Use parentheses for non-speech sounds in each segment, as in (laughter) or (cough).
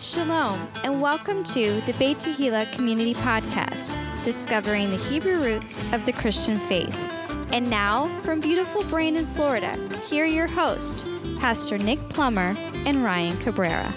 Shalom, and welcome to the Beit Tehillah Community Podcast, discovering the Hebrew roots of the Christian faith. And now, from beautiful Brandon, Florida, here are your hosts, Pastor Nick Plummer and Ryan Cabrera.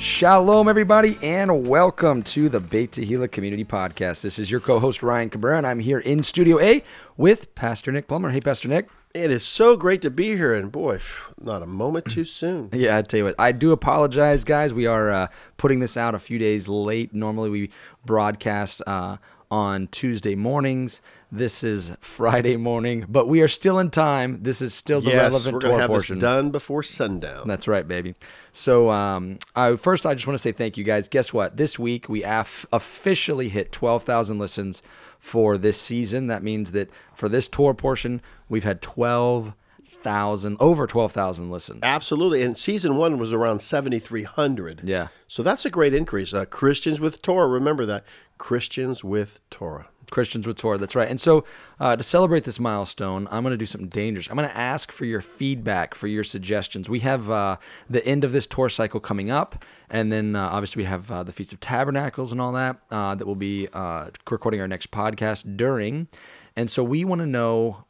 Shalom, everybody, and welcome to the Beit Tehillah Community Podcast. This is your co-host Ryan Cabrera, and I'm here in Studio A with Pastor Nick Plummer. Hey, Pastor Nick. It is so great to be here, and boy, not a moment too (clears throat) soon. Yeah, I tell you what, I do apologize, guys. We are uh, putting this out a few days late. Normally, we broadcast uh, on Tuesday mornings. This is Friday morning, but we are still in time. This is still the yes, relevant we're Torah have portion. this done before sundown. That's right, baby. So, um, I, first, I just want to say thank you, guys. Guess what? This week we af- officially hit 12,000 listens for this season. That means that for this tour portion, we've had 12,000, over 12,000 listens. Absolutely, and season one was around seventy three hundred. Yeah. so that's a great increase. Uh, Christians with Torah, remember that Christians with Torah. Christians with Torah. That's right. And so, uh, to celebrate this milestone, I'm going to do something dangerous. I'm going to ask for your feedback, for your suggestions. We have uh, the end of this tour cycle coming up, and then uh, obviously we have uh, the Feast of Tabernacles and all that uh, that will be uh, recording our next podcast during. And so, we want to know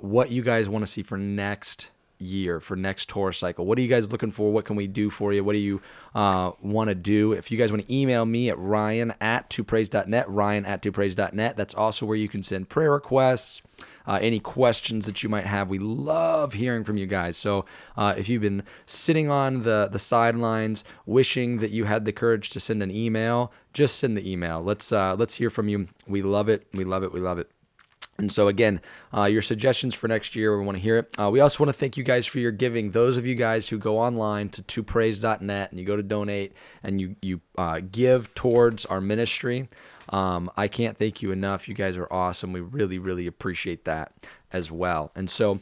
what you guys want to see for next year for next tour cycle. What are you guys looking for? What can we do for you? What do you uh, want to do? If you guys want to email me at ryan at twopraise.net ryan at twopraise.net that's also where you can send prayer requests uh, any questions that you might have. We love hearing from you guys. So uh, if you've been sitting on the the sidelines wishing that you had the courage to send an email just send the email. Let's uh, let's hear from you. We love it. We love it. We love it and so, again, uh, your suggestions for next year, we want to hear it. Uh, we also want to thank you guys for your giving. Those of you guys who go online to twopraise.net and you go to donate and you, you uh, give towards our ministry, um, I can't thank you enough. You guys are awesome. We really, really appreciate that as well. And so,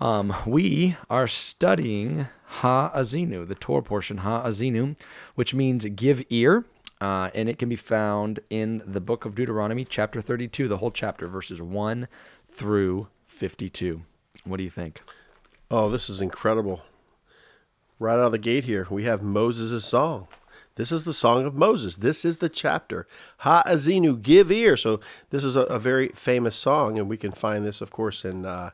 um, we are studying Ha Azinu, the Torah portion, Ha Azinu, which means give ear. Uh, and it can be found in the book of Deuteronomy, chapter 32, the whole chapter, verses 1 through 52. What do you think? Oh, this is incredible! Right out of the gate here, we have Moses' song. This is the song of Moses. This is the chapter. Ha Azinu, give ear. So this is a, a very famous song, and we can find this, of course, in uh,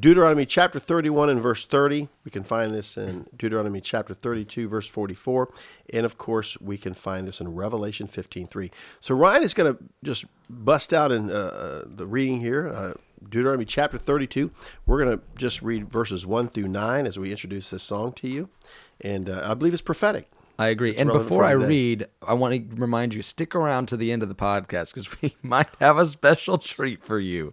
Deuteronomy chapter 31 and verse 30. We can find this in Deuteronomy chapter 32, verse 44. And of course, we can find this in Revelation 15, 3. So Ryan is going to just bust out in uh, uh, the reading here. Uh, Deuteronomy chapter 32. We're going to just read verses 1 through 9 as we introduce this song to you. And uh, I believe it's prophetic. I agree. It's and before I read, I want to remind you stick around to the end of the podcast because (laughs) we might have a special (laughs) treat for you.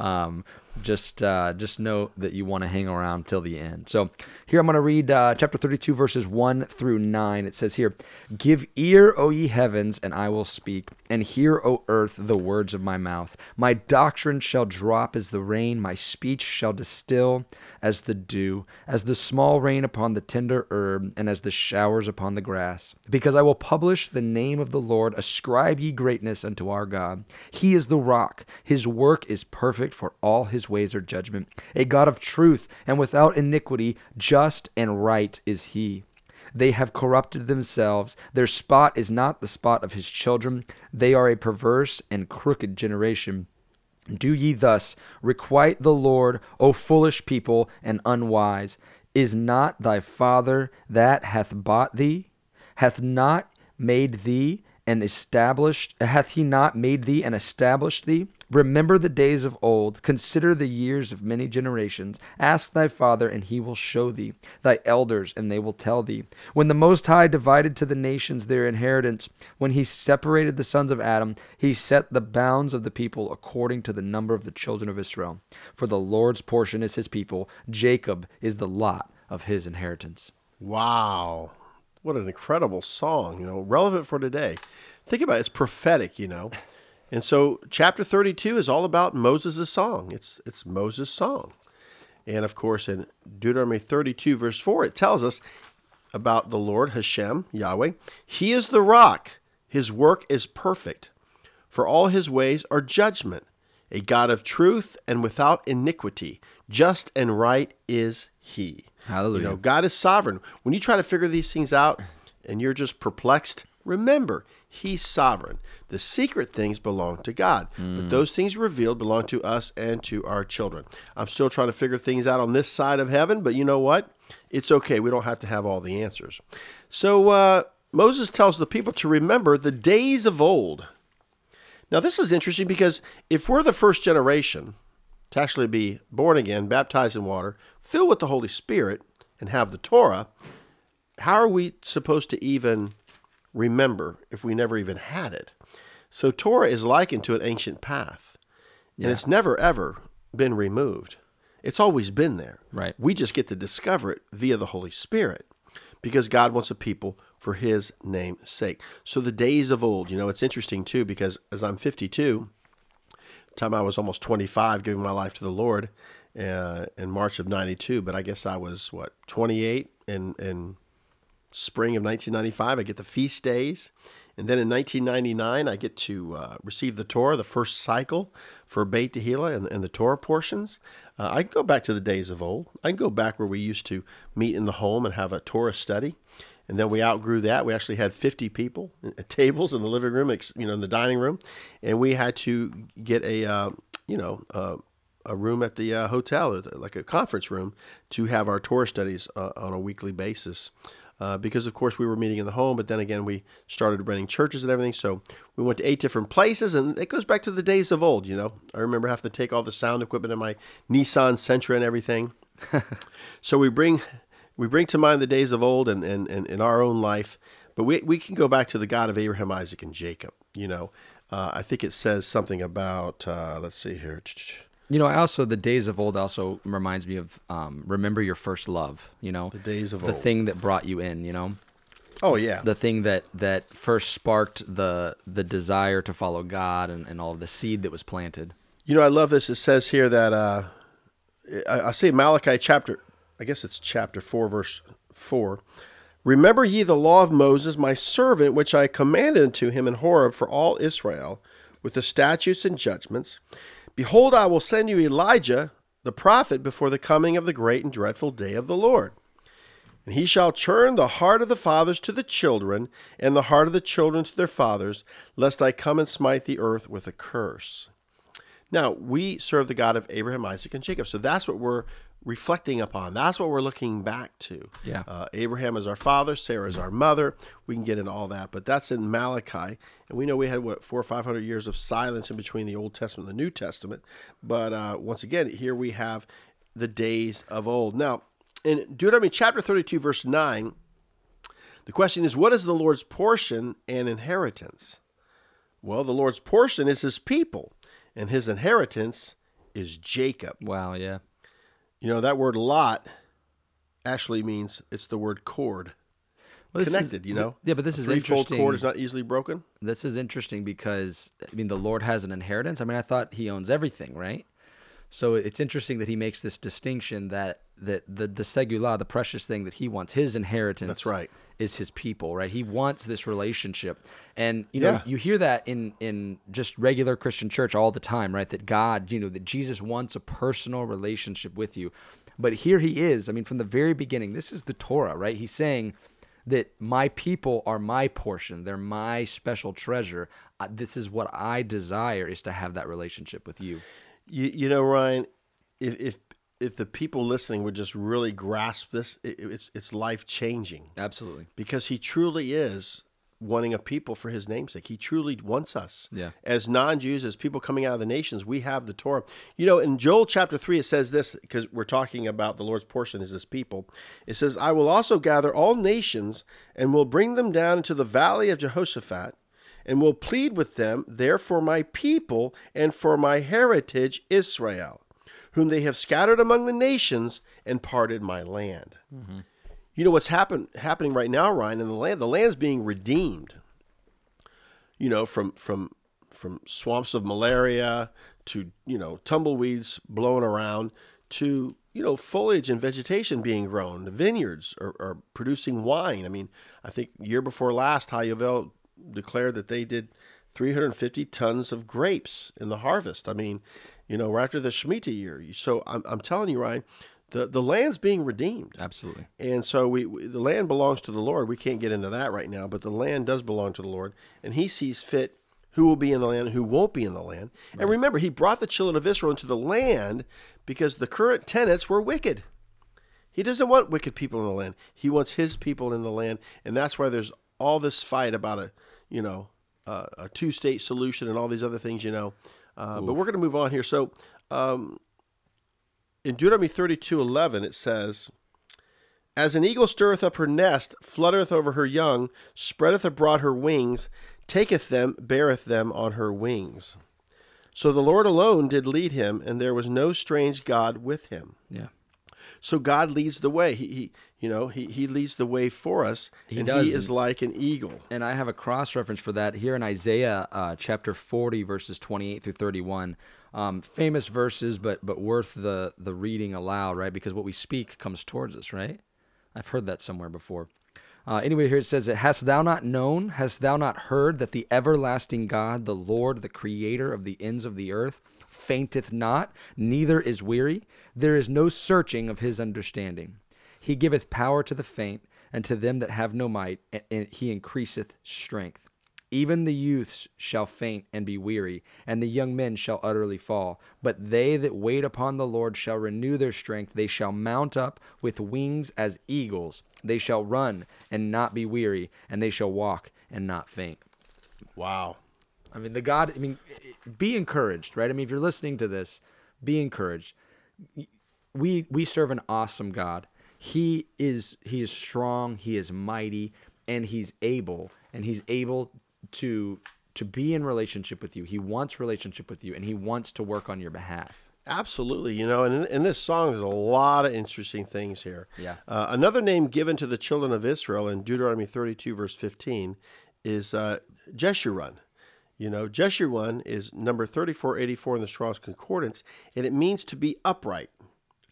Um, just uh, just know that you want to hang around till the end. So here I'm going to read uh, chapter 32, verses 1 through 9. It says here, Give ear, O ye heavens, and I will speak, and hear, O earth, the words of my mouth. My doctrine shall drop as the rain, my speech shall distill as the dew, as the small rain upon the tender herb, and as the showers upon the grass. Because I will publish the name of the Lord, ascribe ye greatness unto our God. He is the rock, his work is perfect, for all his ways are judgment. A God of truth, and without iniquity, just and right is he. They have corrupted themselves. Their spot is not the spot of his children. They are a perverse and crooked generation. Do ye thus requite the Lord, O foolish people and unwise? Is not thy Father that hath bought thee? Hath not made thee and established hath he not made thee and established thee? Remember the days of old, consider the years of many generations. Ask thy father, and he will show thee, thy elders, and they will tell thee. When the Most High divided to the nations their inheritance, when he separated the sons of Adam, he set the bounds of the people according to the number of the children of Israel. For the Lord's portion is his people, Jacob is the lot of his inheritance. Wow. What an incredible song, you know, relevant for today. Think about it, it's prophetic, you know. And so chapter 32 is all about Moses' song. It's it's Moses' song. And of course in Deuteronomy 32 verse 4 it tells us about the Lord Hashem, Yahweh. He is the rock. His work is perfect. For all his ways are judgment. a God of truth and without iniquity. Just and right is He. Hallelujah. You know, God is sovereign. When you try to figure these things out and you're just perplexed, remember, He's sovereign. The secret things belong to God, but those things revealed belong to us and to our children. I'm still trying to figure things out on this side of heaven, but you know what? It's okay. We don't have to have all the answers. So uh, Moses tells the people to remember the days of old. Now, this is interesting because if we're the first generation to actually be born again, baptized in water, filled with the Holy Spirit, and have the Torah, how are we supposed to even remember if we never even had it? So, Torah is likened to an ancient path, and it's never, ever been removed. It's always been there. Right. We just get to discover it via the Holy Spirit because God wants a people for his name's sake. So the days of old, you know, it's interesting too because as I'm 52, time I was almost 25 giving my life to the Lord uh, in March of 92, but I guess I was what 28 in in spring of 1995 I get the feast days. And then in 1999, I get to uh, receive the Torah, the first cycle for Beit Tehillah and, and the Torah portions. Uh, I can go back to the days of old. I can go back where we used to meet in the home and have a Torah study. And then we outgrew that. We actually had 50 people at (laughs) tables in the living room, you know, in the dining room. And we had to get a, uh, you know, uh, a room at the uh, hotel, like a conference room, to have our Torah studies uh, on a weekly basis. Uh, because of course we were meeting in the home, but then again we started renting churches and everything. So we went to eight different places, and it goes back to the days of old. You know, I remember having to take all the sound equipment in my Nissan Sentra and everything. (laughs) so we bring we bring to mind the days of old and and, and in our own life, but we we can go back to the God of Abraham, Isaac, and Jacob. You know, uh, I think it says something about uh, let's see here. You know, I also the days of old also reminds me of um, remember your first love. You know, The days of old the old. thing that brought you in. You know, Oh yeah, the thing that that first sparked the the desire to follow God and, and all of the seed that was planted. You know, I love this. It says here that uh, I, I say Malachi chapter, I guess it's chapter 4, verse 4. Remember ye the law of Moses, my servant, which I commanded unto him in Horeb for all Israel, with the statutes and judgments. Behold, I will send you Elijah, the prophet, before the coming of the great and dreadful day of the Lord. And he shall turn the heart of the fathers to the children, and the heart of the children to their fathers, lest I come and smite the earth with a curse. Now, we serve the God of Abraham, Isaac, and Jacob. So that's what we're reflecting upon. That's what we're looking back to. Yeah. Uh, Abraham is our father, Sarah is our mother. We can get into all that, but that's in Malachi. And we know we had, what, four or 500 years of silence in between the Old Testament and the New Testament. But uh, once again, here we have the days of old. Now, in Deuteronomy chapter 32, verse 9, the question is, what is the Lord's portion and inheritance? Well, the Lord's portion is his people, and his inheritance is Jacob. Wow, yeah. You know, that word lot actually means it's the word cord. Well, this is- Connected, you know? Yeah, but this A is threefold interesting. cord is not easily broken. this is interesting because I mean the Lord has an inheritance. I mean I thought he owns everything, right? So it's interesting that he makes this distinction that that the the segula, the precious thing that he wants, his inheritance. That's right. Is his people, right? He wants this relationship, and you know Yeah. you hear that in in just regular Christian church all the time, right? That God, you know, that Jesus wants a personal relationship with you, but here he is. I mean, from the very beginning, this is the Torah, right? He's saying that my people are my portion they're my special treasure uh, this is what i desire is to have that relationship with you You, you know, Ryan, if, if if the people listening would just really grasp this, it, it's it's life changing absolutely because he truly is wanting a people for his namesake. He truly wants us. Yeah. As non-Jews, as people coming out of the nations, we have the Torah. You know, in Joel chapter 3 it says this because we're talking about the Lord's portion is his people. It says, "I will also gather all nations and will bring them down into the valley of Jehoshaphat." And will plead with them there for my people and for my heritage Israel, whom they have scattered among the nations and parted my land. You know what's happen, happening right now, Ryan, in the land? The land's being redeemed. You know, from from from swamps of malaria to you know tumbleweeds blowing around to you know foliage and vegetation being grown. The vineyards are, are producing wine. I mean, I think year before last, HaYovel declared that they did 350 tons of grapes in the harvest. I mean, you know, right after the Shemitah year. So I'm, I'm telling you, Ryan, the, the land's being redeemed. Absolutely. And so we, we the land belongs to the Lord. We can't get into that right now, but the land does belong to the Lord, and He sees fit who will be in the land and who won't be in the land. And remember, He brought the children of Israel into the land because the current tenants were wicked. He doesn't want wicked people in the land. He wants His people in the land, and that's why there's all this fight about a you know uh, a two state solution and all these other things. You know, uh, but we're going to move on here. So. Um, in Deuteronomy 32 11, it says, As an eagle stirreth up her nest, fluttereth over her young, spreadeth abroad her wings, taketh them, beareth them on her wings. So the Lord alone did lead him, and there was no strange God with him. Yeah. So God leads the way. He, he you know, he, he leads the way for us, He and does. he is like an eagle. And I have a cross reference for that here in Isaiah uh, chapter 40, verses 28 through 31. Um, famous verses, but but worth the the reading aloud, right? Because what we speak comes towards us, right? I've heard that somewhere before. Uh, anyway, here it says, "It "Hast thou not known? Hast thou not heard that the everlasting God, the Lord, the Creator of the ends of the earth, fainteth not, neither is weary? There is no searching of His understanding. He giveth power to the faint, and to them that have no might, and- He increaseth strength." Even the youths shall faint and be weary, and the young men shall utterly fall. But they that wait upon the Lord shall renew their strength. They shall mount up with wings as eagles. They shall run and not be weary, and they shall walk and not faint. Wow. I mean, the God, I mean, be encouraged, right? I mean, if you're listening to this, be encouraged. We we serve an awesome God. He is he is strong, he is mighty, and he's able, and he's able to to be in relationship with you. He wants relationship with you, and he wants to work on your behalf. Absolutely, you know, and in, in this song, there's a lot of interesting things here. Yeah. Uh, another name given to the children of Israel in Deuteronomy 32, verse 15, is uh, Jeshurun. You know, Jeshurun is number 3484 in the Strong's Concordance, and it means to be upright.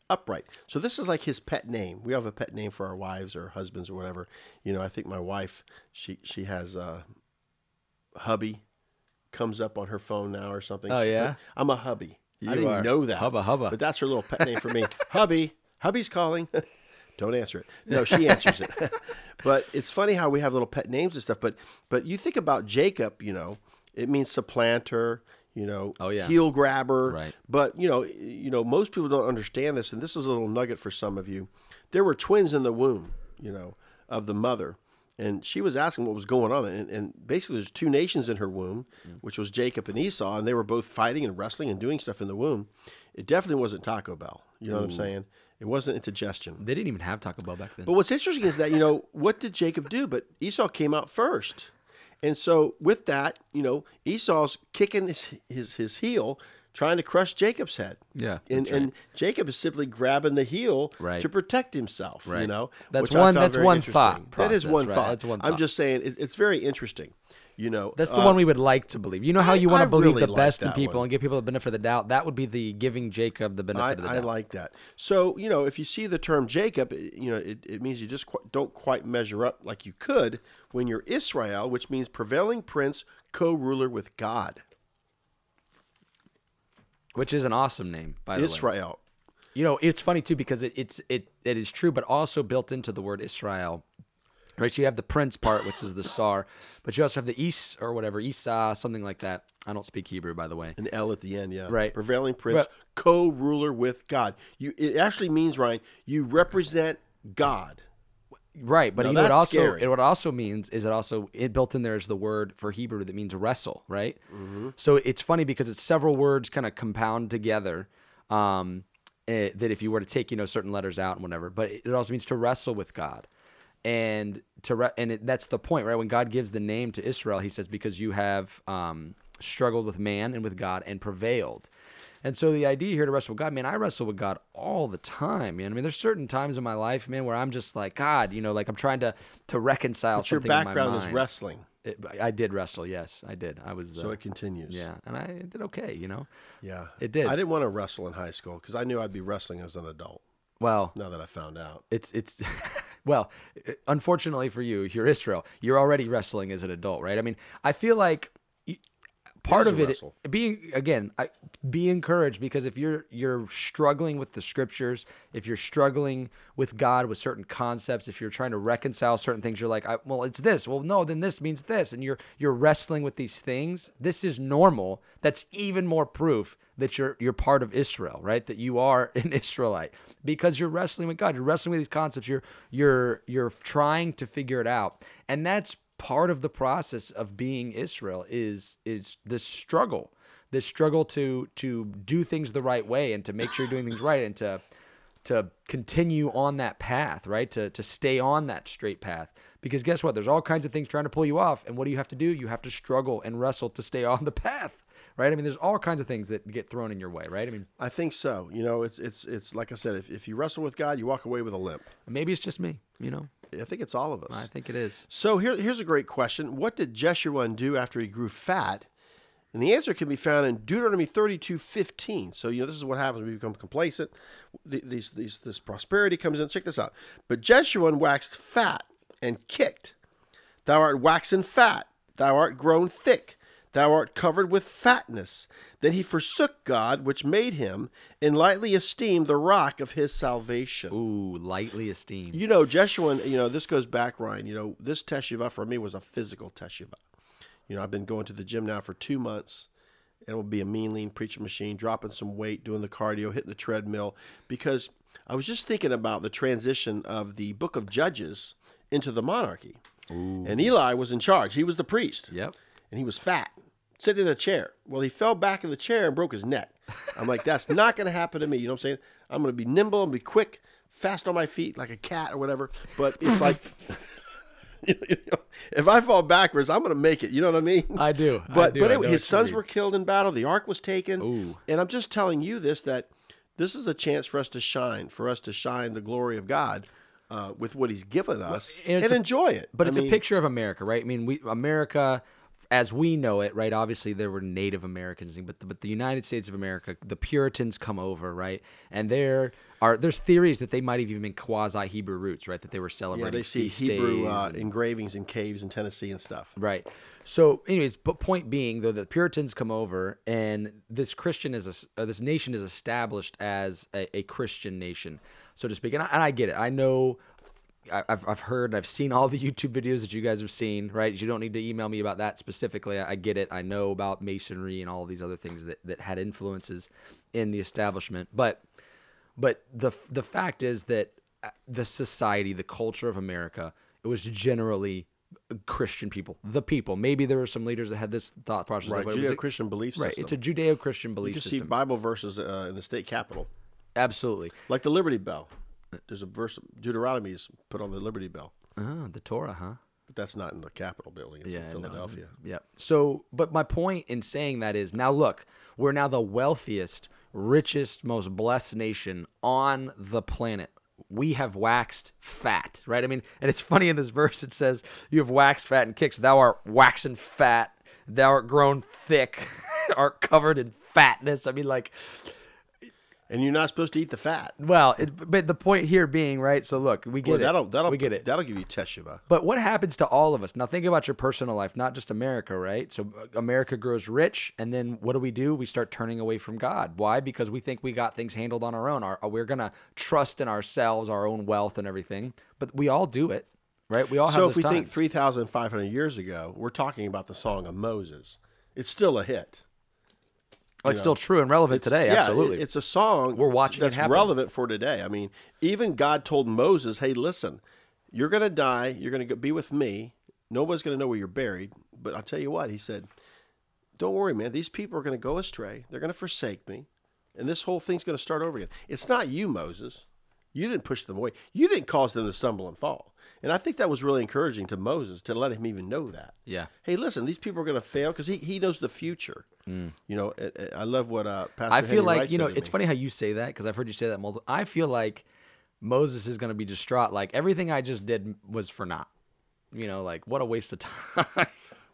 Upright. So this is like his pet name. We have a pet name for our wives or husbands or whatever. You know, I think my wife, she she has uh, hubby, comes up on her phone now or something. Oh, She- yeah? I'm a hubby. You I didn't are. know that. Hubba hubba. But that's her little pet name for me. (laughs) Hubby. Hubby's calling. (laughs) Don't answer it. No, she answers it. (laughs) but it's funny how we have little pet names and stuff. But but you think about Jacob, you know, it means supplanter, you know, Oh, yeah. heel grabber. Right. But you know, you know, most people don't understand this, and this is a little nugget for some of you. There were twins in the womb, you know, of the mother. And she was asking what was going on. And, and basically, there's two nations in her womb, mm. which was Jacob and Esau, and they were both fighting and wrestling and doing stuff in the womb. It definitely wasn't Taco Bell. You know what I'm saying? It wasn't indigestion. They didn't even have Taco Bell back then. But what's interesting is that, you know, what did Jacob do? But Esau came out first. And so with that, you know, Esau's kicking his his, his heel, trying to crush Jacob's head. Yeah, And right. and Jacob is simply grabbing the heel Right. to protect himself. Right. You know? That's one- that's one thought That is one right? thought. That's one I'm just saying it, it's very interesting. You know. That's the uh, one we would like to believe. You know how you want to believe really the best in people one. and give people the benefit of the doubt. That would be the giving Jacob the benefit I, of the doubt. I like that. So you know, if you see the term Jacob, you know, it, it means you just qu- don't quite measure up like you could when you're Israel, which means prevailing prince, co-ruler with God. Which is an awesome name, by the way. Israel. You know, it's funny too because it, it's it it is true, but also built into the word Israel. Right, so you have the prince part, which is the sar, but you also have the is or whatever, Isa, something like that. I don't speak Hebrew, by the way. An L at the end, yeah. Right. Prevailing prince, But- co-ruler with God. You it actually means Ryan, you represent God. Right, but you know that's also scary. it, what it also means is it also it built in there is the word for Hebrew that means wrestle, right? Mm-hmm. So it's funny because it's several words kind of compound together. Um, eh, that if you were to take you know certain letters out and whatever, but it also means to wrestle with God, and to re- and it, that's the point, right? When God gives the name to Israel, He says because you have um, struggled with man and with God and prevailed. And so the idea here to wrestle with God, man, I wrestle with God all the time, man. I mean, there's certain times in my life, man, where I'm just like, God, you know, like I'm trying to to reconcile But your something in my background is wrestling, It, I did wrestle, yes, I did. I was the so it continues. yeah, and I did okay, you know. Yeah. It did. I didn't want to wrestle in high school because I knew I'd be wrestling as an adult. Well, Now that I found out. it's it's (laughs) well, unfortunately for you, you're Israel. You're already wrestling as an adult, right? I mean, I feel like part of it wrestle. being again I, be encouraged because if you're you're struggling with the scriptures if you're struggling with god with certain concepts if you're trying to reconcile certain things you're like I, well it's this well no then this means this and you're you're wrestling with these things this is normal that's even more proof that you're you're part of Israel, right? That you are (laughs) an Israelite because you're wrestling with God. You're wrestling with these concepts. You're you're you're trying to figure it out, and that's part of the process of being Israel. Is is this struggle, this struggle to to do things the right way and to make sure you're doing things right and to to continue on that path, right? To to stay on that straight path. Because guess what? There's all kinds of things trying to pull you off, and what do you have to do? You have to struggle and wrestle to stay on the path right? I mean, there's all kinds of things that get thrown in your way, right? I mean, I think so. You know, it's it's it's like I said, if, if you wrestle with God, you walk away with a limp. maybe it's just me, you know. I think it's all of us. I think it is. So here, here's a great question. What did Jeshurun do after he grew fat? And the answer can be found in Deuteronomy 32, 15. So, you know, this is what happens when we become complacent. These, these, this prosperity comes in. Check this out. But Jeshurun waxed fat and kicked. Thou art waxen fat. Thou art grown thick. Thou art covered with fatness. Then he forsook God, which made him, and lightly esteemed the rock of his salvation. Ooh, lightly esteemed. You know, Jeshurun, you know, this goes back, Ryan. You know, this teshuvah for me was a physical teshuvah. You know, I've been going to the gym now for two months, and it will be a mean, lean preaching machine, dropping some weight, doing the cardio, hitting the treadmill, because I was just thinking about the transition of the book of Judges into the monarchy. And Eli was in charge. He was the priest Yep. and he was fat, sitting in a chair. Well, he fell back in the chair and broke his neck. I'm like, that's (laughs) not going to happen to me. You know what I'm saying? I'm going to be nimble and be quick, fast on my feet like a cat or whatever. But it's (laughs) like, you (laughs) know, if I fall backwards, I'm going to make it. You know what I mean? I do. I But do. but anyway, his sons mean. were killed in battle. The ark was taken. Ooh. And I'm just telling you this that this is a chance for us to shine, for us to shine the glory of God. Uh, with what he's given us and and, a- enjoy it. But I it's mean, a picture of America, right? I mean, we America, as we know it, right? Obviously, there were Native Americans, but the, but the United States of America, the Puritans come over, right? And there are there's theories that they might have even been quasi Hebrew roots, right? That they were celebrating. Yeah, they see Hebrew uh, and- engravings in caves in Tennessee and stuff. Right. So, anyways, but point being, though, the Puritans come over, and this Christian is a, uh, this nation is established as a, a Christian nation, so to speak. And I, and I get it. I know. I- I've, I've heard, I've seen all the (laughs) YouTube videos that you guys have seen, right? You don't need to email me about that specifically. I, I get it. I know about masonry and all these other things that, that had influences in the establishment. But but the the fact is that uh, the society, the culture of America, it was generally Christian people, the people. Maybe there were some leaders that had this thought process. Right, was a- Judeo-Christian belief Right, system. it's a Judeo-Christian you belief can see system. Bible verses uh, in the state capitol, Absolutely. like the Liberty Bell. There's a verse Deuteronomy is put on the Liberty Bell, Ah, the Torah, huh? but that's not in the Capitol building. It's in no, it's- Philadelphia. yeah. So, but my point in saying that is now look, we're now the wealthiest, richest, most blessed nation on the planet. We have waxed fat, right? I mean, and it's funny in this verse it says, "You have waxed fat and kicks. Thou art waxen fat. Thou art grown thick, (laughs) art covered in fatness." I mean, like, And you're not supposed to eat the fat. well, it, but the point here being, right? So look, we get Boy, it. that'll that'll we get it. That'll give you teshuvah. But what happens to all of us? Now think about your personal life, not just America, right? So uh, America grows rich, and then what do we do? We start turning away from God. Why? Because we think we got things handled on our own. Our, we're gonna trust in ourselves, our own wealth, and everything. But we all do it, right? We all have. So if we think 3,500 years ago, we're talking about the Song of Moses. It's still a hit. Oh, it's still true and relevant today. Yeah, Absolutely. it's a song We're watching that's relevant for today. I mean, even God told Moses, "Hey, listen, you're going to die. You're going to be with me. Nobody's going to know where you're buried. But I'll tell you what," he said, "Don't worry, man. These people are going to go astray. They're going to forsake me, and this whole thing's going to start over again. It's not you, Moses. You didn't push them away. You didn't cause them to stumble and fall." And I think that was really encouraging to Moses to let him even know that yeah. hey, listen, these people are going to fail because he, he knows the future. You know, I, I I love what uh, Pastor Mm. I feel Henry like Wright you know it's me. funny how you say that because I've heard you say that multiple. I feel like Moses is going to be distraught. Like everything I just did was for naught. You know, like what a waste of (laughs) time.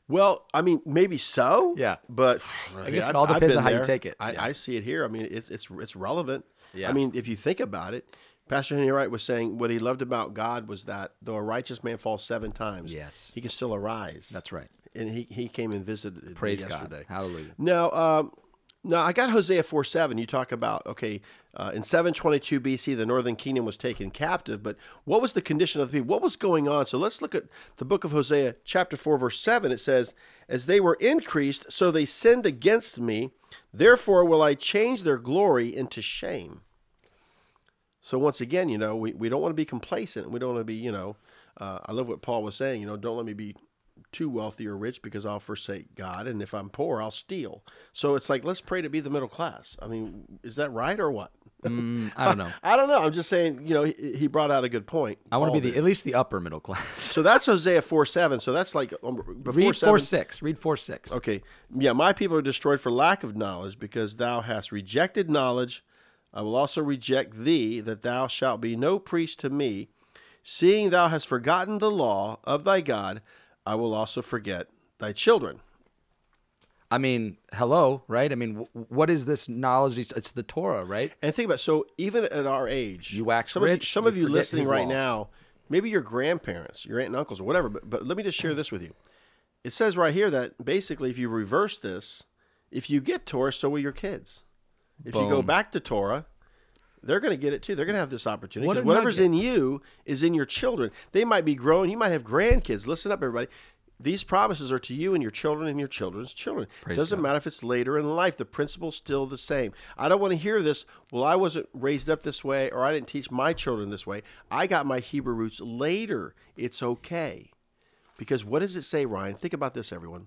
Well, I mean, maybe so. Yeah. but I guess it all depends on how you take it. I, Yeah. I see it here. I mean, it's it's it's relevant. Yeah. I mean, if you think about it, Pastor Henry Wright was saying what he loved about God was that though a righteous man falls seven times, Yes. he can still arise. That's right. and he, he came and visited Praise yesterday. God. Hallelujah. Now, um, now I got Hosea four seven. You talk about okay, uh, in seven twenty two BC, the northern kingdom was taken captive. But what was the condition of the people? What was going on? So let's look at the book of Hosea, chapter four, verse seven. It says, "As they were increased, so they sinned against me. Therefore will I change their glory into shame." So once again, you know, we, we don't want to be complacent. We don't want to be, you know, uh, I love what Paul was saying. You know, don't let me be too wealthy or rich because I'll forsake God, and if I'm poor, I'll steal. So it's like let's pray to be the middle class. I mean, is that right or what? Mm, I don't know. (laughs) I don't know. I'm just saying. You know, he, he brought out a good point. I want to be the at least the upper middle class. So that's Hosea four seven. So that's like um, before Read seven. four six. Read four six. Okay. Yeah, my people are destroyed for lack of knowledge, because thou hast rejected knowledge. I will also reject thee, that thou shalt be no priest to me. Seeing thou hast forgotten the law of thy God, I will also forget thy children. I mean, hello, right? I mean, w- what is this knowledge? It's- the Torah, right? And think about so even at our age, You wax some Of rich, you, some of you listening right law. now, maybe your grandparents, your aunt and uncles, or whatever. But but let me just share this with you. It says right here that basically, if you reverse this, if you get Torah, so will your kids. If you go back to Torah, they're going to get it too. They're going to have this opportunity What because whatever's nugget. in you is in your children. They might be growing. You might have grandkids. Listen up, everybody. These promises are to you and your children and your children's children. Praise Doesn't God. matter if it's later in life. The principle's still the same. I don't want to hear this. Well, I wasn't raised up this way, or I didn't teach my children this way. I got my Hebrew roots later. It's okay. Because what does it say, Ryan? Think about this, everyone.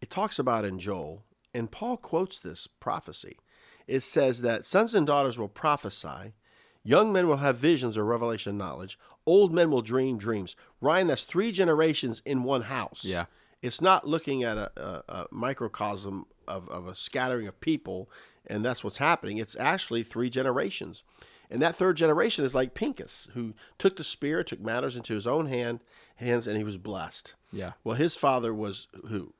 It talks about in Joel, and Paul quotes this prophecy. It says that sons and daughters will prophesy, young men will have visions or revelation knowledge, old men will dream dreams. Ryan, that's three generations in one house. Yeah. It's not looking at a, a, a microcosm of, of a scattering of people, and that's what's happening. It's actually three generations. And that third generation is like Pinchas, who took the spear, took matters into his own hand, hands, and he was blessed. Yeah. Well, his father was who?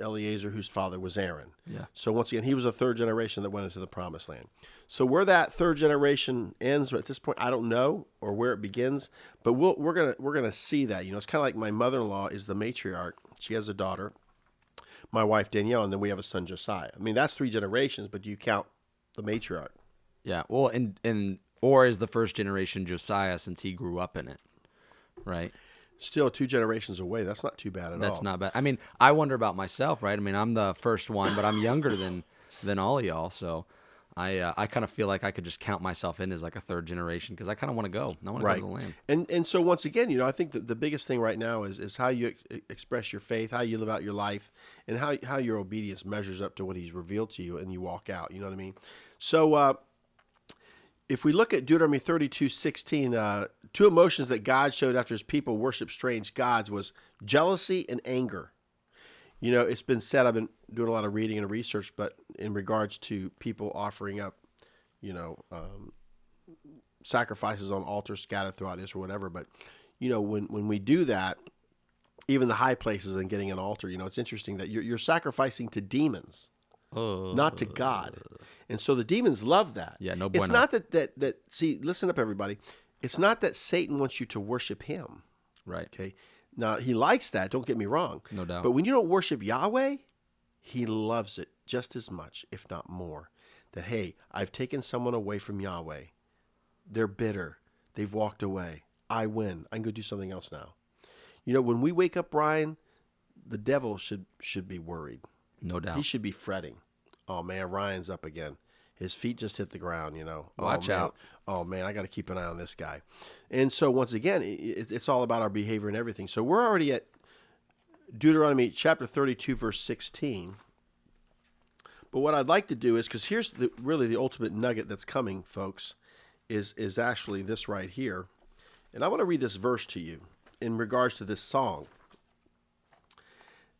Eleazar, whose father was Aaron. Yeah. So once again, he was a third generation that went into the promised land. So where that third generation ends at this point, I don't know, or where it begins. But we'll, we're gonna we're gonna see that. You know, it's kind of like my mother-in-law is the matriarch. She has a daughter, my wife Danielle, and then we have a son Josiah. I mean, that's three generations. But do you count the matriarch? Yeah. Well, and and or is the first generation Josiah since he grew up in it, right? Still two generations away. That's not too bad at That's all. That's not bad. I mean, I wonder about myself, right? I mean, I'm the first one, but I'm younger than (laughs) than all of y'all, so I uh, I kind of feel like I could just count myself in as like a third generation because I kind of want to go. I want to go to the land. and and so once again you know i think that the biggest thing right now is is how you ex- express your faith how you live out your life and how how your obedience measures up to what he's revealed to you and you walk out you know what i mean so uh if we look at Deuteronomy 32, 16, uh, two emotions that God showed after his people worship strange gods was jealousy and anger. You know, it's been said, I've been doing a lot of reading and research, but in regards to people offering up, you know, um, sacrifices on altars scattered throughout Israel, whatever. But you know, when when we do that, even the high places and getting an altar, you know, it's interesting that you're, you're sacrificing to demons, not to God, uh. and so the demons love that. Yeah, no It's not that that that. See, listen up, everybody. It's not that Satan wants you to worship him. Right. Okay. Now he likes that. Don't get me wrong. No doubt. But when you don't worship Yahweh, he loves it just as much, if not more. That hey, I've taken someone away from Yahweh. They're bitter. They've walked away. I win. I can go do something else now. You know, when we wake up, Brian, the devil should should be worried. No doubt. He should be fretting. Oh man, Ryan's up again. His feet just hit the ground, you know. Oh, Watch oh, out. Oh man, I got to keep an eye on this guy. And so once again, it, it's all about our behavior and everything. So we're already at Deuteronomy chapter 32 verse 16. But what I'd like to do is cuz here's the really the ultimate nugget that's coming, folks, is is actually this right here. And I want to read this verse to you in regards to this song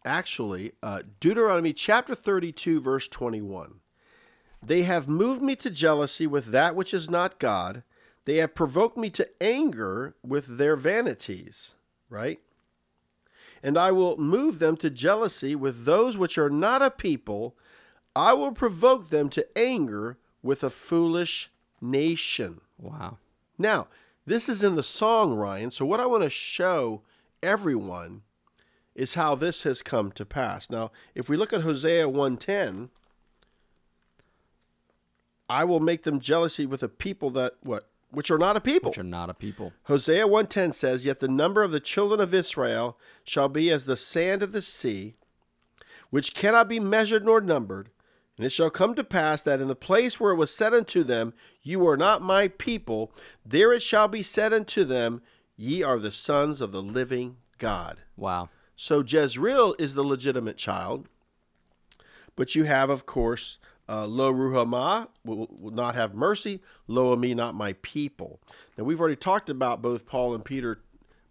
actually uh, Deuteronomy chapter 32, verse 21. They have moved me to jealousy with that which is not God. They have provoked me to anger with their vanities, right? And I will move them to jealousy with those which are not a people. I will provoke them to anger with a foolish nation. wow. Now, this is in the song, Ryan. So, what I want to show everyone is how this has come to pass. Now, if we look at Hosea 1:10, I will make them jealousy with a people that what which are not a people. Which are not a people. Hosea 1:10 says, "Yet the number of the children of Israel shall be as the sand of the sea, which cannot be measured nor numbered. And it shall come to pass that in the place where it was said unto them, You are not my people, there it shall be said unto them, Ye are the sons of the living God." Wow. So Jezreel is the legitimate child, but you have, of course, uh, Lo Ruhamah will, will not have mercy. Lo Ami, not my people. Now we've already talked about both Paul and Peter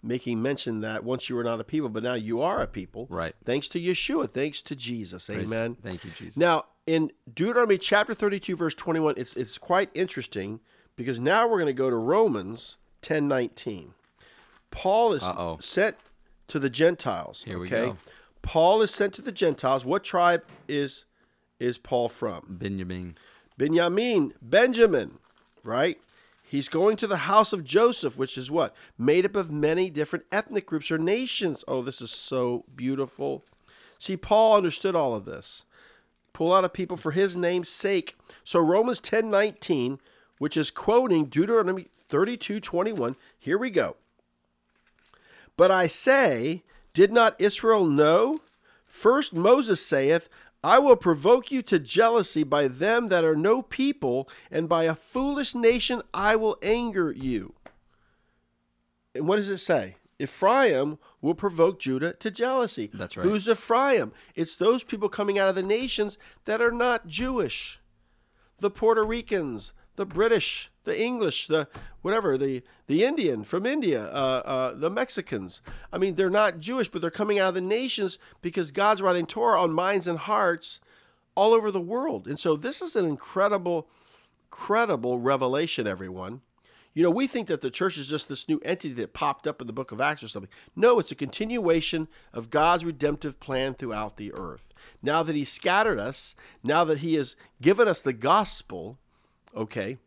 making mention that once you were not a people, but now you are a people. Right. Thanks to Yeshua. Thanks to Jesus. Praise- Amen. Thank you, Jesus. Now, in Deuteronomy chapter 32, verse 21, it's, it's quite interesting because now we're going to go to Romans 10 19. Paul is Uh-oh. sent to the Gentiles. Here we okay? go. Paul is sent to the Gentiles. What tribe is is Paul from? Benjamin. Benjamin, Benjamin, right? He's going to the house of Joseph, which is what? Made up of many different ethnic groups or nations. Oh, this is so beautiful. See, Paul understood all of this. Pull out a people for his name's sake. So Romans 10 19, which is quoting Deuteronomy 32 21, here we go. But I say, did not Israel know? First Moses saith, I will provoke you to jealousy by them that are no people, and by a foolish nation I will anger you. And what does it say? Ephraim will provoke Judah to jealousy. That's right. Who's Ephraim? It's those people coming out of the nations that are not Jewish the Puerto Ricans, the British, the English, the whatever, the the Indian from India, uh, uh, the Mexicans. I mean, they're not Jewish, but they're coming out of the nations because God's writing Torah on minds and hearts all over the world. And so this is an incredible, credible revelation, everyone. You know, we think that the church is just this new entity that popped up in the book of Acts or something. No, it's a continuation of God's redemptive plan throughout the earth. Now that He scattered us, now that He has given us the gospel, okay,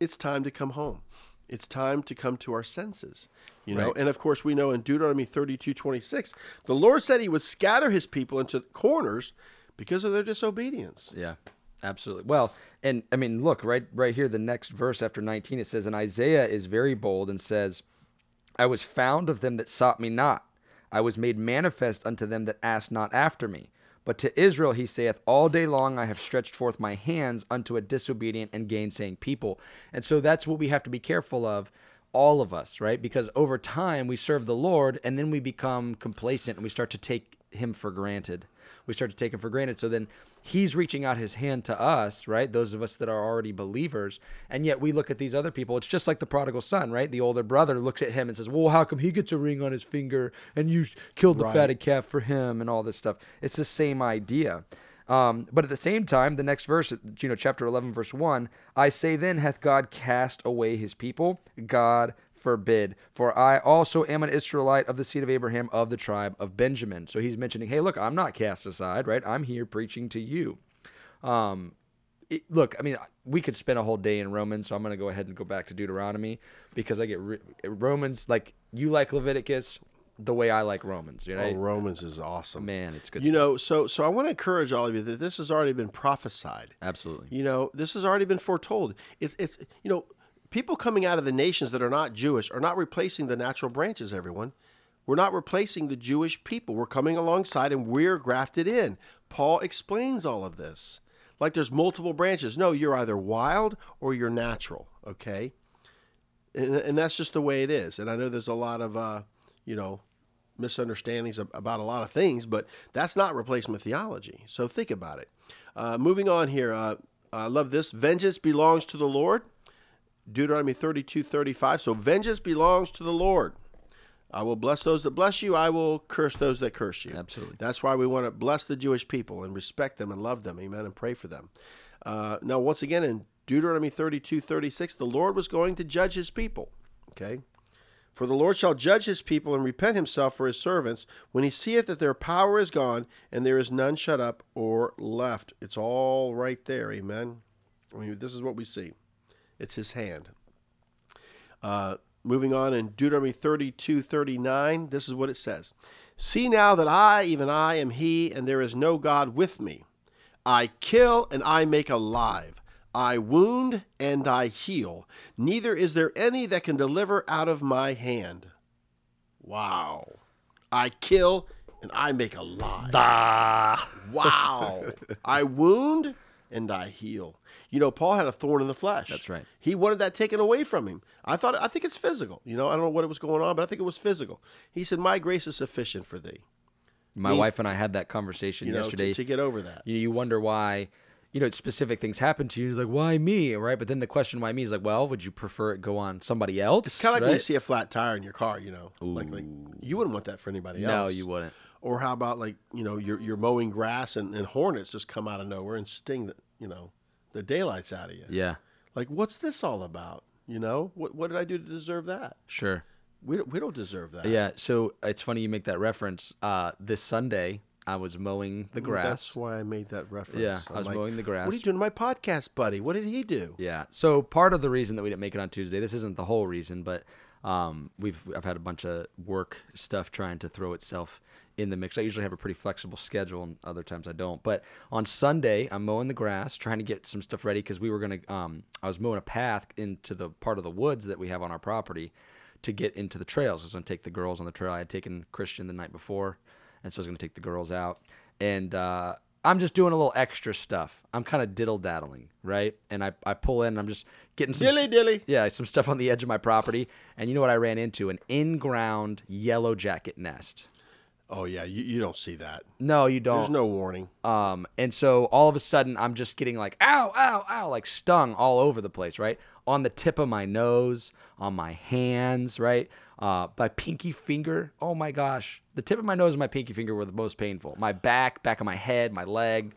it's time to come home. It's time to come to our senses. You know, Right. and of course we know in Deuteronomy 32, 26, the Lord said he would scatter his people into corners because of their disobedience. Yeah, absolutely. Well, and I mean, look right, right here, the next verse after 19, it says, "And Isaiah is very bold and says, I was found of them that sought me not. I was made manifest unto them that asked not after me. But to Israel he saith, All day long I have stretched forth my hands unto a disobedient and gainsaying people. And so that's what we have to be careful of, all of us, right? Because over time we serve the Lord and then we become complacent and we start to take him for granted. We start to take him for granted. So then he's reaching out his hand to us, right? Those of us that are already believers. And yet we look at these other people. It's just like the prodigal son, right? The older brother looks at him and says, Well, how come he gets a ring on his finger and you killed the Right. fatted calf for him and all this stuff? It's the same idea. Um, but at the same time, the next verse, you know, chapter 11, verse 1 I say then, hath God cast away his people? God forbid. For I also am an Israelite of the seed of Abraham of the tribe of Benjamin. So he's mentioning, hey, look, I'm not cast aside, right? I'm here preaching to you. Um, it, look, I mean, we could spend a whole day in Romans, so I'm going to go ahead and go back to Deuteronomy because I get re- Romans like you like Leviticus the way I like Romans. You know, Oh, Romans is awesome. man, it's good. You stuff. know, so so I want to encourage all of you that this has already been prophesied. absolutely. You know, this has already been foretold. It's it's you know, people coming out of the nations that are not Jewish are not replacing the natural branches, everyone. We're not replacing the Jewish people. We're coming alongside and we're grafted in. Paul explains all of this. Like there's multiple branches. No, you're either wild or you're natural, okay? And, and that's just the way it is. And I know there's a lot of, uh, you know, misunderstandings about a lot of things, but that's not replacement theology. So think about it. Uh, moving on here, uh, I love this. Vengeance belongs to the Lord. Deuteronomy 32 35. So vengeance belongs to the Lord. I will bless those that bless you. I will curse those that curse you. Absolutely. That's why we want to bless the Jewish people and respect them and love them. Amen. And pray for them. Uh, now, once again, in Deuteronomy 32 36, the Lord was going to judge his people. Okay. For the Lord shall judge his people and repent himself for his servants when he seeth that their power is gone and there is none shut up or left. It's all right there. Amen. I mean, this is what we see. It's his hand. Uh, moving on in Deuteronomy 32 39, this is what it says See now that I, even I, am he, and there is no God with me. I kill and I make alive. I wound and I heal. Neither is there any that can deliver out of my hand. Wow. I kill and I make alive. Wow. I wound and I heal. You know, Paul had a thorn in the flesh. That's right. He wanted that taken away from him. I thought I think it's physical. You know, I don't know what it was going on, but I think it was physical. He said, "My grace is sufficient for thee." My Means- wife and I had that conversation You know, to, yesterday. to get over that. you, you wonder why you know specific things happen to you like why me right but then the question why me is like well would you prefer it go on somebody else It's kind of like when you see a flat tire in your car. You know, like like you wouldn't want that for anybody else. no you wouldn't Or how about like you know you're you're mowing grass and, and hornets just come out of nowhere and sting the you know the daylights out of you. yeah Like what's this all about? You know what what did I do to deserve that? sure We don't, we don't deserve that. yeah so it's funny you make that reference uh this sunday i was mowing the grass That's why I made that reference. Yeah, I I'm was like, mowing the grass. What are you doing to my podcast, buddy? What did he do? Yeah. So part of the reason that we didn't make it on Tuesday, this isn't the whole reason, but um, we've I've had a bunch of work stuff trying to throw itself in the mix. I usually have a pretty flexible schedule, and other times I don't. But on Sunday, I'm mowing the grass, trying to get some stuff ready because we were gonna. Um, I was mowing a path into the part of the woods that we have on our property to get into the trails. I was gonna take the girls on the trail. I had taken Christian the night before, and so I was gonna take the girls out, and uh, I'm just doing a little extra stuff. I'm kind of diddle daddling, right? And I, I pull in, and I'm just getting some Dilly dilly. yeah, some stuff on the edge of my property. And you know what I ran into? An in-ground yellow jacket nest. Oh yeah, you, you don't see that. No, you don't. There's no warning. Um, and so all of a sudden, I'm just getting like, ow, ow, ow, like stung all over the place, right? On the tip of my nose, on my hands, right? Uh, my pinky finger. Oh my gosh. The tip of my nose and my pinky finger were the most painful. My back, back of my head, my leg.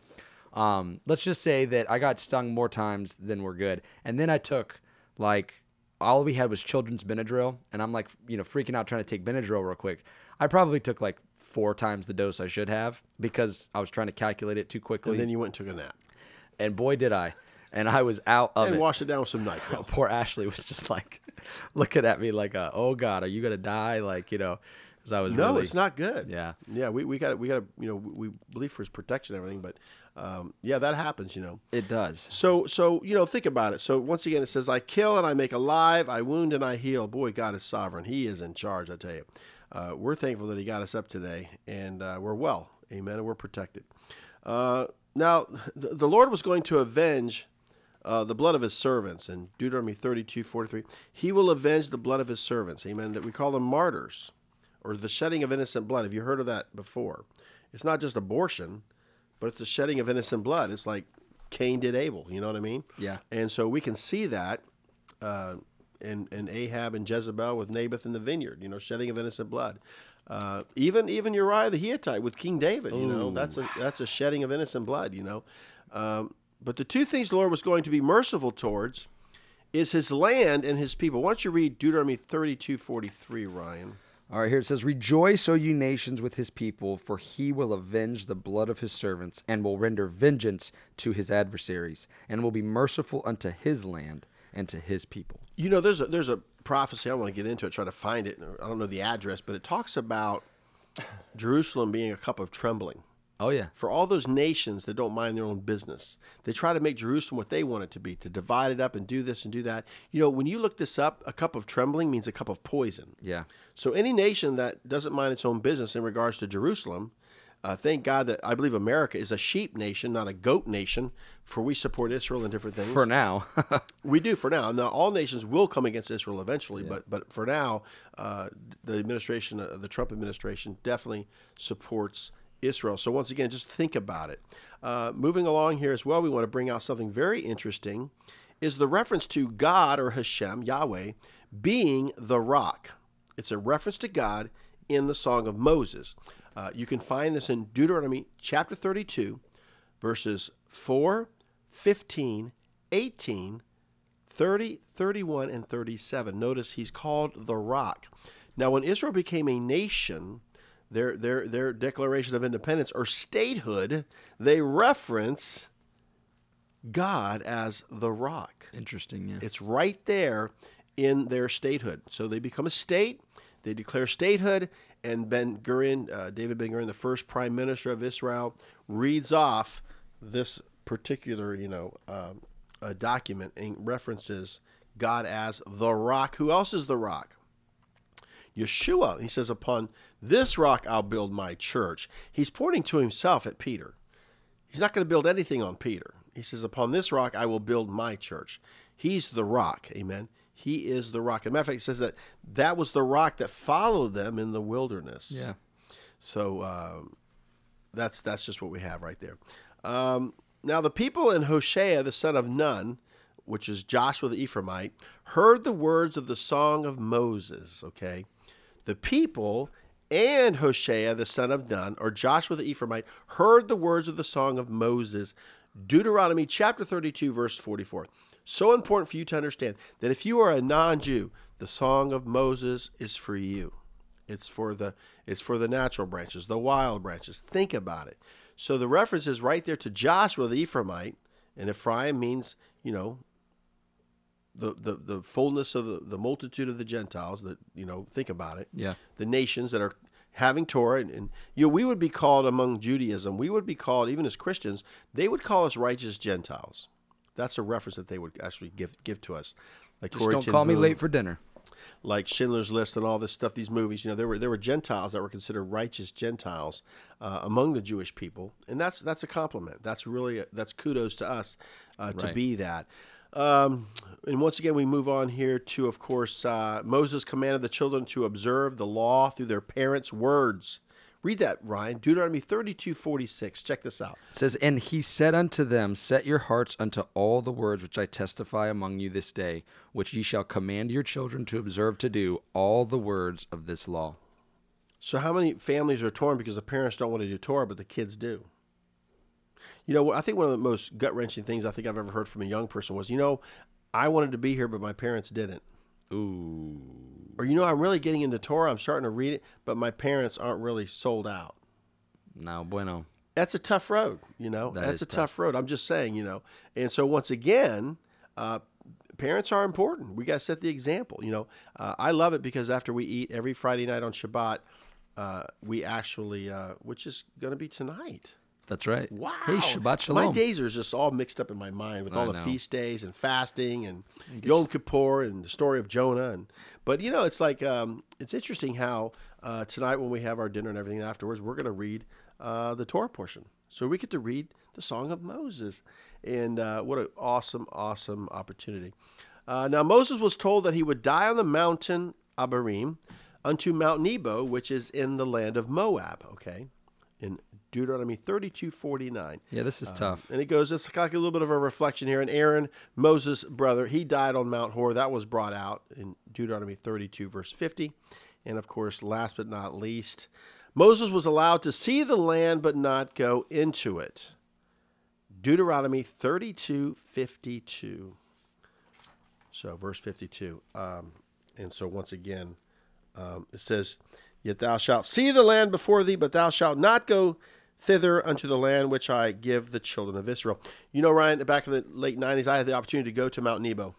Um, let's just say that I got stung more times than were good. And then I took like all we had was children's Benadryl, and I'm like, you know, freaking out trying to take Benadryl real quick. I probably took like four times the dose I should have because I was trying to calculate it too quickly. And then you went and took a nap and boy, did I! And I was out of it. and it. wash it down with some NyQuil. (laughs) Poor Ashley was just like (laughs) looking at me like, uh, "Oh God, are you gonna die?" Like you know, because I was No, really, it's not good. Yeah. yeah. We we got we got to you know we believe for his protection and everything, but um, yeah, that happens. You know. It does. So so you know think about it. So once again, it says, "I kill and I make alive, I wound and I heal." Boy, God is sovereign. He is in charge. I tell you. Uh, we're thankful that He got us up today, and uh, we're well. Amen. And we're protected. Uh, now, the, the Lord was going to avenge uh, the blood of his servants in Deuteronomy 32 43. He will avenge the blood of his servants. Amen. That we call them martyrs or the shedding of innocent blood. Have you heard of that before? It's not just abortion, but it's the shedding of innocent blood. It's like Cain did Abel. You know what I mean? Yeah. And so we can see that uh, in, in Ahab and Jezebel with Naboth in the vineyard, you know, shedding of innocent blood. Uh, even even Uriah the Hittite with King David, you know, that's a that's a shedding of innocent blood, you know. Um, but the two things the Lord was going to be merciful towards is his land and his people. Why don't you read Deuteronomy thirty two forty three, Ryan? All right, here it says, Rejoice, O you nations, with his people, for he will avenge the blood of his servants, and will render vengeance to his adversaries, and will be merciful unto his land and to his people. You know, there's a there's a prophecy. I want to get into it. Try to find it. I don't know the address, but it talks about (sighs) Jerusalem being a cup of trembling Oh, yeah. for all those nations that don't mind their own business. They try to make Jerusalem what they want it to be, to divide it up and do this and do that. You know, when you look this up, a cup of trembling means a cup of poison. Yeah. So any nation that doesn't mind its own business in regards to Jerusalem, uh, thank God that I believe America is a sheep nation, not a goat nation, for we support Israel and different things. For now. (laughs) We do for now. Now, all nations will come against Israel eventually, but but for now, uh, the administration, uh, the Trump administration, definitely supports Israel. So once again, just think about it. Uh, moving along here as well, we want to bring out something very interesting: is the reference to God or Hashem, Yahweh, being the rock. It's a reference to God in the Song of Moses. Uh, you can find this in Deuteronomy chapter 32, verses 4, 15, 18, 30, 31, and 37. Notice he's called the rock. Now, when Israel became a nation, their, their, their declaration of independence or statehood, they reference God as the rock. Interesting, yeah. It's right there in their statehood. So they become a state. They declare statehood, and Ben Gurion, uh, David Ben Gurion, the first prime minister of Israel, reads off this particular, you know, um, uh, document and references God as the rock. Who else is the rock? Yeshua. He says, Upon this rock I'll build my church. He's pointing to himself at Peter. He's not going to build anything on Peter. He says, Upon this rock I will build my church. He's the rock. Amen. He is the rock. As a matter of fact, it says that that was the rock that followed them in the wilderness. Yeah. So um, that's that's just what we have right there. Um, now the people in Hoshea, the son of Nun, which is Joshua the Ephraimite, heard the words of the song of Moses. Okay, the people and Hoshea the son of Nun, or Joshua the Ephraimite, heard the words of the song of Moses. Deuteronomy chapter 32, verse 44. So important for you to understand that if you are a non-Jew, the song of Moses is for you. It's for the it's for the natural branches, the wild branches. Think about it. So the reference is right there to Joshua the Ephraimite, and Ephraim means, you know, the the, the fullness of the, the multitude of the Gentiles that, you know, think about it. Yeah. The nations that are having Torah and, and you know, we would be called among Judaism, we would be called, even as Christians, they would call us righteous Gentiles. That's a reference that they would actually give give to us. Like Just Corrie don't call me late for dinner. like Schindler's List and all this stuff. These movies, you know, there were there were Gentiles that were considered righteous Gentiles uh, among the Jewish people, and that's that's a compliment. That's really that's kudos to us uh, to Right. be that. Um, and once again, we move on here to, of course, uh, Moses commanded the children to observe the law through their parents' words. Read that, Ryan. Deuteronomy thirty-two forty-six. Check this out. It says, And he said unto them, Set your hearts unto all the words which I testify among you this day, which ye shall command your children to observe to do all the words of this law. So, how many families are torn because the parents don't want to do Torah, but the kids do? You know, I think one of the most gut wrenching things I think I've ever heard from a young person was, you know, I wanted to be here, but my parents didn't. Ooh. Or, you know, I'm really getting into Torah, I'm starting to read it, but my parents aren't really sold out. No, bueno. That's a tough road, you know. That That's is a tough. tough road. I'm just saying, you know. And so, once again, uh, parents are important. We got to set the example. You know, uh, I love it because after we eat every Friday night on Shabbat, uh, we actually, uh, which is going to be tonight. That's right. Wow. Hey, Shabbat Shalom. My days are just all mixed up in my mind with all I the know. feast days and fasting and Yom Kippur and the story of Jonah. And but you know, it's like um, it's interesting how uh, tonight when we have our dinner and everything afterwards, we're going to read uh, the Torah portion. So we get to read the Song of Moses, and uh, what an awesome, awesome opportunity. Uh, now Moses was told that he would die on the mountain Abarim unto Mount Nebo, which is in the land of Moab. Okay, Deuteronomy thirty-two forty-nine. Yeah, this is tough. And it goes, it's like a little bit of a reflection here. And Aaron, Moses' brother, he died on Mount Hor. That was brought out in Deuteronomy 32, verse 50. And of course, last but not least, Moses was allowed to see the land but not go into it. Deuteronomy 32, 52. So, verse 52. Um, and so, once again, um, it says, Yet thou shalt see the land before thee, but thou shalt not go thither unto the land which I give the children of Israel. You know, Ryan, back in the late 90s, I had the opportunity to go to Mount Nebo.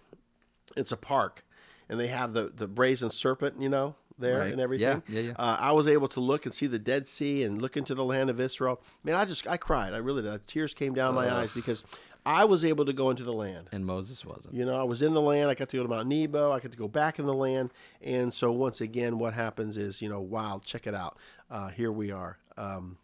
It's a park, and they have the, the brazen serpent, you know, there Right. and everything. Yeah, yeah, yeah. Uh, I was able to look and see the Dead Sea and look into the land of Israel. Man, I just, I cried. I really did. Tears came down my eyes because I was able to go into the land. And Moses wasn't. You know, I was in the land. I got to go to Mount Nebo. I got to go back in the land. And so once again, what happens is, you know, wow, check it out. Uh, here we are. Um,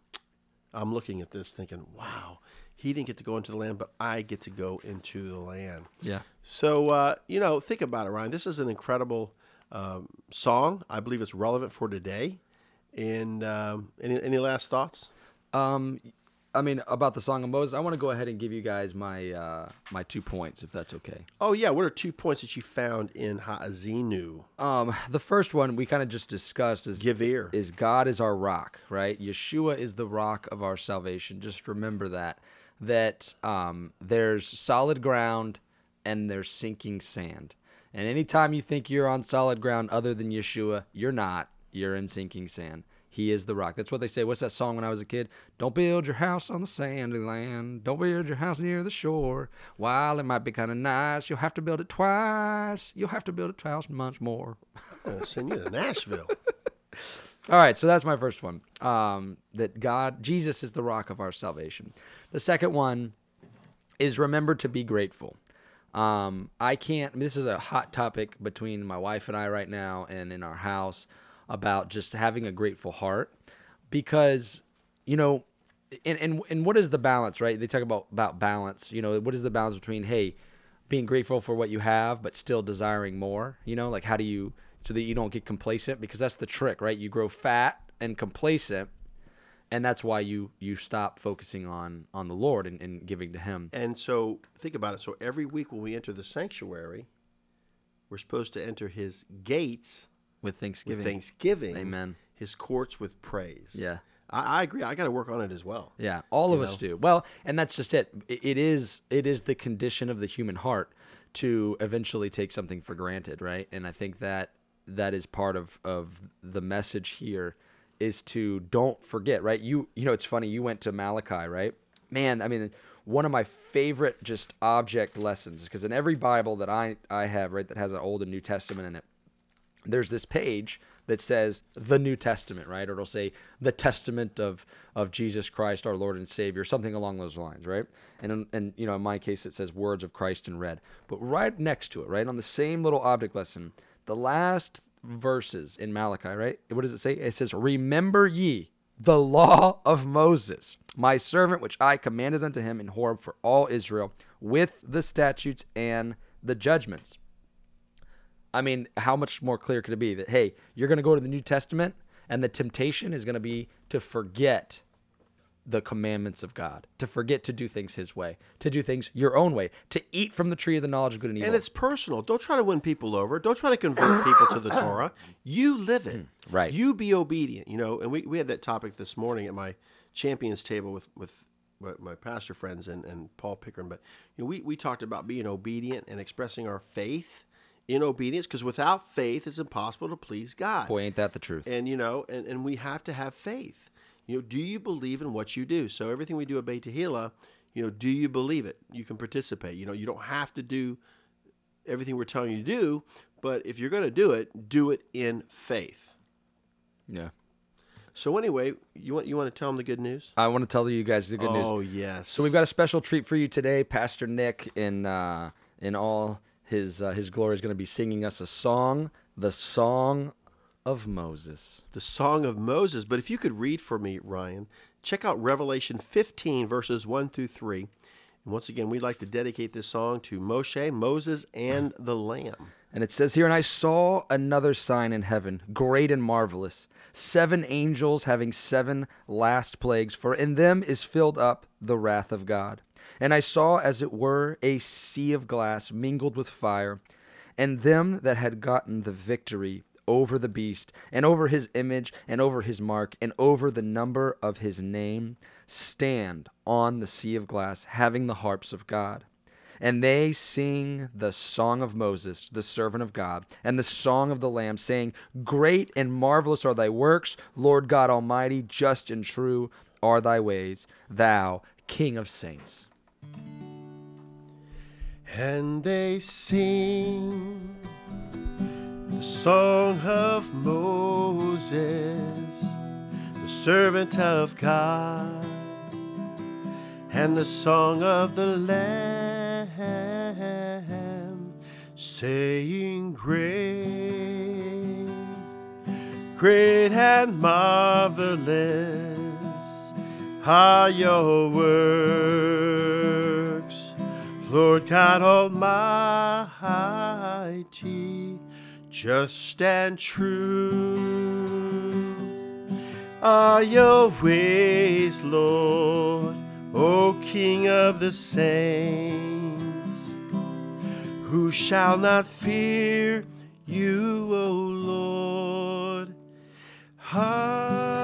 I'm looking at this thinking, wow, he didn't get to go into the land, but I get to go into the land. Yeah. So, uh, you know, think about it, Ryan. This is an incredible um, song. I believe it's relevant for today. And um, any, any last thoughts? Um, I mean, about the Song of Moses, I want to go ahead and give you guys my uh, my two points, if that's okay. Oh, yeah. What are two points that you found in Ha'azinu? Um, the first one we kind of just discussed is Give ear. is God is our rock, right? Yeshua is the rock of our salvation. Just remember that that um, there's solid ground and there's sinking sand. And anytime you think you're on solid ground other than Yeshua, you're not. You're in sinking sand. He is the rock. That's what they say. What's that song when I was a kid? Don't build your house on the sandy land. Don't build your house near the shore. While it might be kind of nice, you'll have to build it twice. You'll have to build it twice much more. I'm gonna send you to Nashville. (laughs) All right, so that's my first one. Um, that God, Jesus is the rock of our salvation. The second one is remember to be grateful. Um, I can't. This is a hot topic between my wife and I right now, and in our house about just having a grateful heart, because you know, and and and what is the balance, right? They talk about about balance. You know, what is the balance between hey, being grateful for what you have, but still desiring more? You know, like how do you so that you don't get complacent? Because that's the trick, right? You grow fat and complacent and that's why you you stop focusing on on the lord and, and giving to him And so think about it. So every week when we enter the sanctuary, we're supposed to enter his gates with thanksgiving with thanksgiving. Amen. His courts with praise. yeah I, I agree. I got to work on it as well. yeah all of You us do well and that's just it. it it is it is the condition of the human heart to eventually take something for granted right and i think that that is part of of the message here is to don't forget right you you know it's funny you went to malachi right man i mean one of my favorite just object lessons because in every bible that i i have right that has an old and new testament in it there's this page that says the New Testament, right? Or it'll say the Testament of of Jesus Christ, our Lord and Savior, something along those lines, right? And and you know, in my case, it says words of Christ in red. But right next to it, right on the same little object lesson, the last verses in Malachi, right? What does it say? It says, "Remember ye the law of Moses, my servant, which I commanded unto him in Horeb for all Israel, with the statutes and the judgments." I mean, how much more clear could it be that hey, you're going to go to the New Testament and the temptation is going to be to forget the commandments of God, to forget to do things his way, to do things your own way, to eat from the tree of the knowledge of good and evil. And it's personal. Don't try to win people over. Don't try to convert people to the (coughs) Torah. You live it. Hmm, right. You be obedient. You know, and we, we had that topic this morning at my champions table with, with my, my pastor friends and, and Paul Pickering. But you know, we, we talked about being obedient and expressing our faith in obedience because without faith, it's impossible to please God. Boy, ain't that the truth. And you know, and, and we have to have faith. You know, do you believe in what you do? So everything we do at Beit Tehillah, you know, do you believe it? You can participate. You know, you don't have to do everything we're telling you to do, but if you're going to do it, do it in faith. yeah. So anyway, you want you want to tell them the good news? I want to tell you guys the good news. Oh yes. So we've got a special treat for you today. Pastor Nick, in uh, in all his uh, his glory, is going to be singing us a song, the song of Moses. the Song of Moses. But if you could read for me, Ryan, check out Revelation 15 verses 1 through 3. And once again, we'd like to dedicate this song to Moshe, Moses, and the Lamb. And it says here, And I saw another sign in heaven, great and marvelous, seven angels having seven last plagues, for in them is filled up the wrath of God. And I saw, as it were, a sea of glass mingled with fire, and them that had gotten the victory over the beast, and over his image, and over his mark, and over the number of his name, stand on the sea of glass, having the harps of God. And they sing the song of Moses, the servant of God, and the song of the Lamb, saying, Great and marvelous are thy works, Lord God Almighty, just and true are thy ways, thou King of saints. And they sing the song of Moses, the servant of God, and the song of the Lamb, saying, Great, great and marvelous are your works. Lord God Almighty, just and true are your ways, Lord, O King of the saints. Who shall not fear you, O Lord? Hallelujah.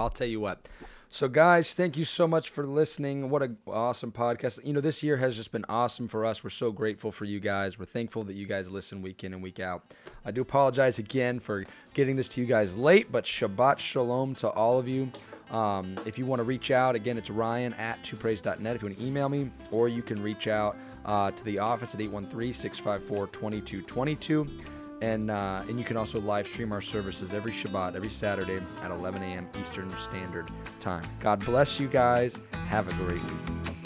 I'll tell you what. So, guys, thank you so much for listening. What an awesome podcast. You know, this year has just been awesome for us. We're so grateful for you guys. We're thankful that you guys listen week in and week out. I do apologize again for getting this to you guys late, but Shabbat Shalom to all of you. Um, if you want to reach out, again, it's ryan at twopraise.net if you want to email me, or you can reach out uh, to the office at 813 654 2222. And, uh, and you can also live stream our services every Shabbat, every Saturday at 11 a.m. Eastern Standard Time. God bless you guys. Have a great week.